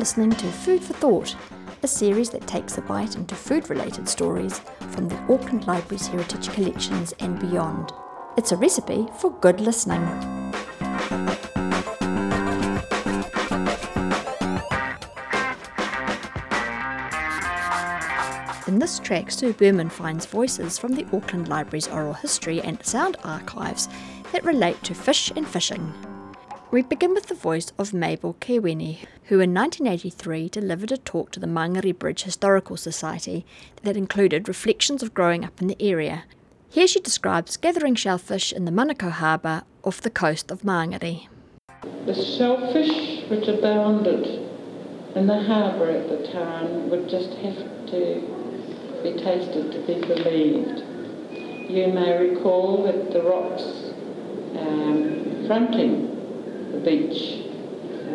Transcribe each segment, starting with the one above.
listening to Food for Thought, a series that takes a bite into food related stories from the Auckland Library's heritage collections and beyond. It's a recipe for good listening. In this track, Sue Berman finds voices from the Auckland Library's oral history and sound archives that relate to fish and fishing. We begin with the voice of Mabel Kewini, who in 1983 delivered a talk to the Mangere Bridge Historical Society that included reflections of growing up in the area. Here she describes gathering shellfish in the Manukau harbour off the coast of Mangere. The shellfish which abounded in the harbour at the time would just have to be tasted to be believed. You may recall that the rocks um, fronting beach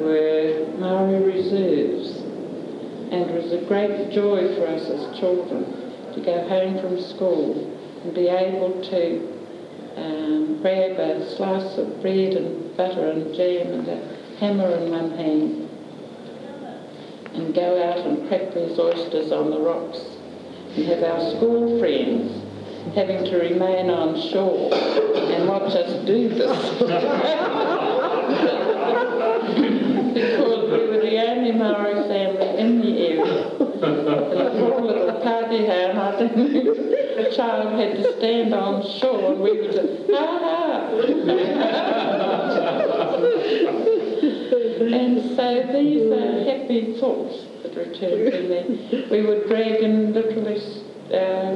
were Maori reserves, and it was a great joy for us as children to go home from school and be able to um, grab a slice of bread and butter and jam and a hammer in one hand and go out and crack these oysters on the rocks and have our school friends having to remain on shore and watch us do this. because uh, we were the only Maori family in the area. And poor little Pakeha, I think the child had to stand on shore and we would say, ha ha. and so these are happy thoughts that return to me. We would drag in literally uh, um,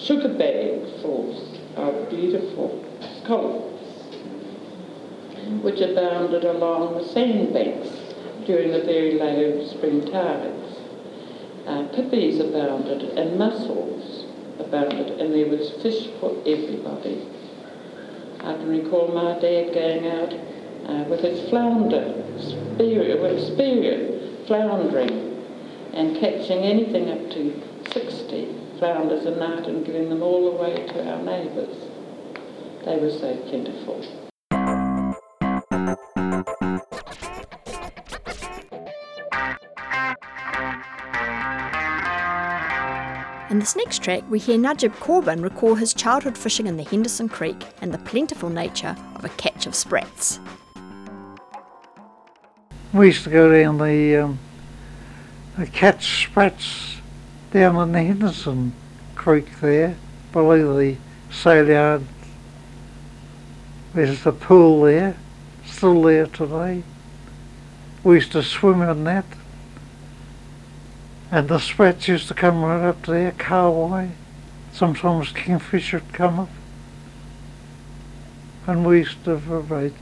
sugar bagfuls of beautiful scallops which abounded along the sandbanks during the very low spring tides. Uh, pippies abounded and mussels abounded, and there was fish for everybody. I can recall my dad going out uh, with his flounder, spear, with a spear, floundering, and catching anything up to 60 flounders a night and giving them all away to our neighbours. They were so plentiful. In this next track, we hear Najib Corbin recall his childhood fishing in the Henderson Creek and the plentiful nature of a catch of sprats. We used to go down the, um, the catch sprats down in the Henderson Creek there, below the sale yard. There's the pool there, still there today. We used to swim in that. And the sprats used to come right up to there, Kahawai. Sometimes kingfisher would come up. And we used to vibrate.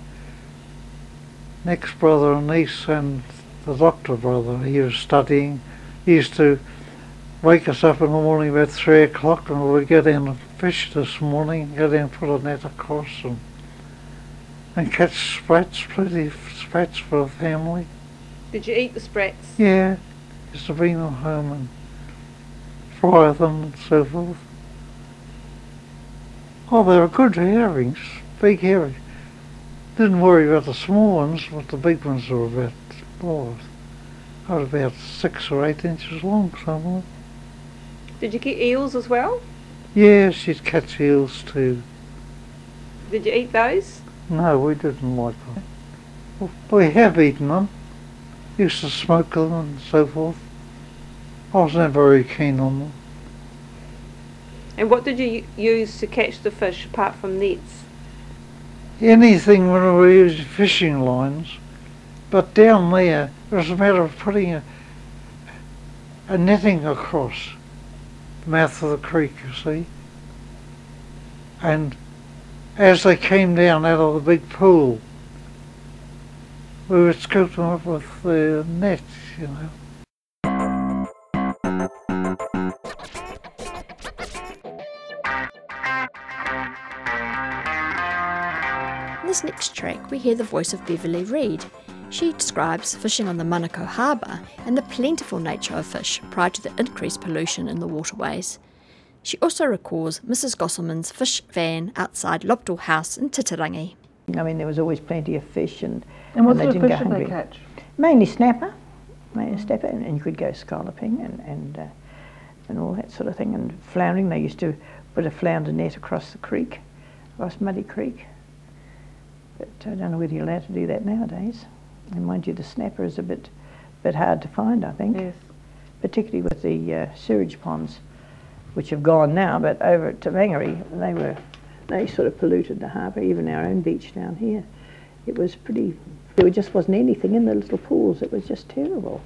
Next brother and niece and the doctor brother, he was studying. He used to wake us up in the morning about three o'clock and we'd go down and fish this morning, go down and put a net across and, and catch sprats, plenty of sprats for the family. Did you eat the sprats? Yeah to bring home and fry them and so forth. Oh, they were good herrings, big herrings. Didn't worry about the small ones, but the big ones were about, oh, about six or eight inches long, some of them. Did you get eels as well? Yeah, she'd catch eels too. Did you eat those? No, we didn't like them. We have eaten them. Used to smoke them and so forth. I was never very keen on them. And what did you use to catch the fish apart from nets? Anything when we used fishing lines. But down there, it was a matter of putting a, a netting across the mouth of the creek, you see. And as they came down out of the big pool, we would scoop them up with the net, you know. In this next track, we hear the voice of Beverly Reed. She describes fishing on the Manukau harbour and the plentiful nature of fish prior to the increased pollution in the waterways. She also recalls Mrs. Gosselman's fish van outside Lopdell House in I mean, there was always plenty of fish, and, and what and sort of fish did they catch? Mainly snapper, mainly snapper, and, and you could go scalloping and and uh, and all that sort of thing. And floundering, they used to put a flounder net across the creek, across Muddy Creek. But I don't know whether you're allowed to do that nowadays. And mind you, the snapper is a bit bit hard to find, I think, Yes. particularly with the uh, sewage ponds, which have gone now. But over at Tavangari, they were they sort of polluted the harbour, even our own beach down here. It was pretty. There just wasn't anything in the little pools. It was just terrible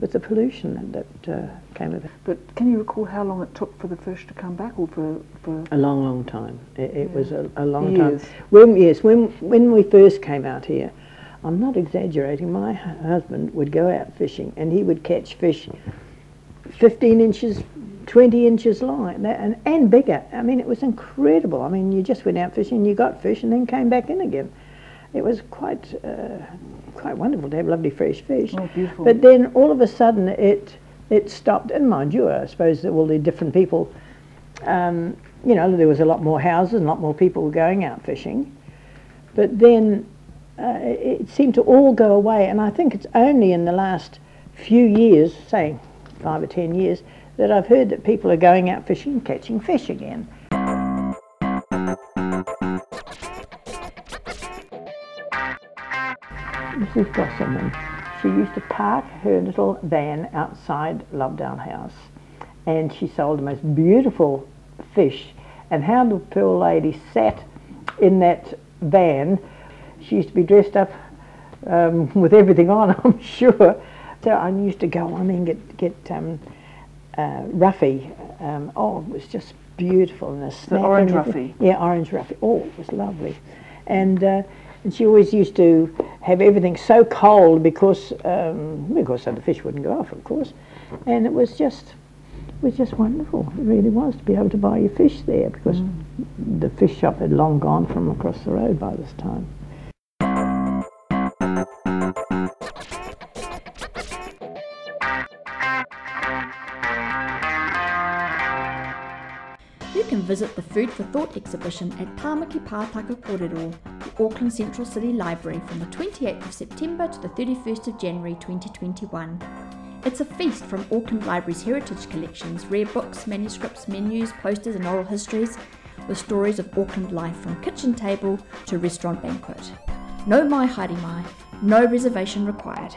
with the pollution that uh, came with it. But can you recall how long it took for the fish to come back, or for, for A long, long time. It, it was a, a long Years. time. When yes, when when we first came out here, I'm not exaggerating. My husband would go out fishing, and he would catch fish 15 inches, 20 inches long, and, that- and, and bigger. I mean, it was incredible. I mean, you just went out fishing, you got fish, and then came back in again. It was quite uh, quite wonderful to have lovely fresh fish. Oh, beautiful. But then all of a sudden it it stopped. And mind you, I suppose that all the different people, um, you know, there was a lot more houses and a lot more people going out fishing. But then uh, it, it seemed to all go away. And I think it's only in the last few years, say five or ten years, that I've heard that people are going out fishing and catching fish again. Mrs. Gosselman, she used to park her little van outside Lopdell House and she sold the most beautiful fish. And how the poor lady sat in that van, she used to be dressed up um, with everything on, I'm sure. So I used to go on and get, get um, uh, Roughy. Um, oh, it was just beautiful. And a snap The orange. Roughy? Yeah, orange Roughy. Oh, it was lovely. And, uh, and she always used to have everything so cold because, um, because so the fish wouldn't go off, of course. And it was just, it was just wonderful. It really was to be able to buy your fish there because the fish shop had long gone from across the road by this time. You can visit the Food for Thought exhibition at Tāmaki Pātaka Kōrero, the Auckland Central City Library from the 28th of September to the 31st of January 2021. It's a feast from Auckland Library's heritage collections, rare books, manuscripts, menus, posters, and oral histories, with stories of Auckland life from kitchen table to restaurant banquet. Nau mai haere mai, no reservation required.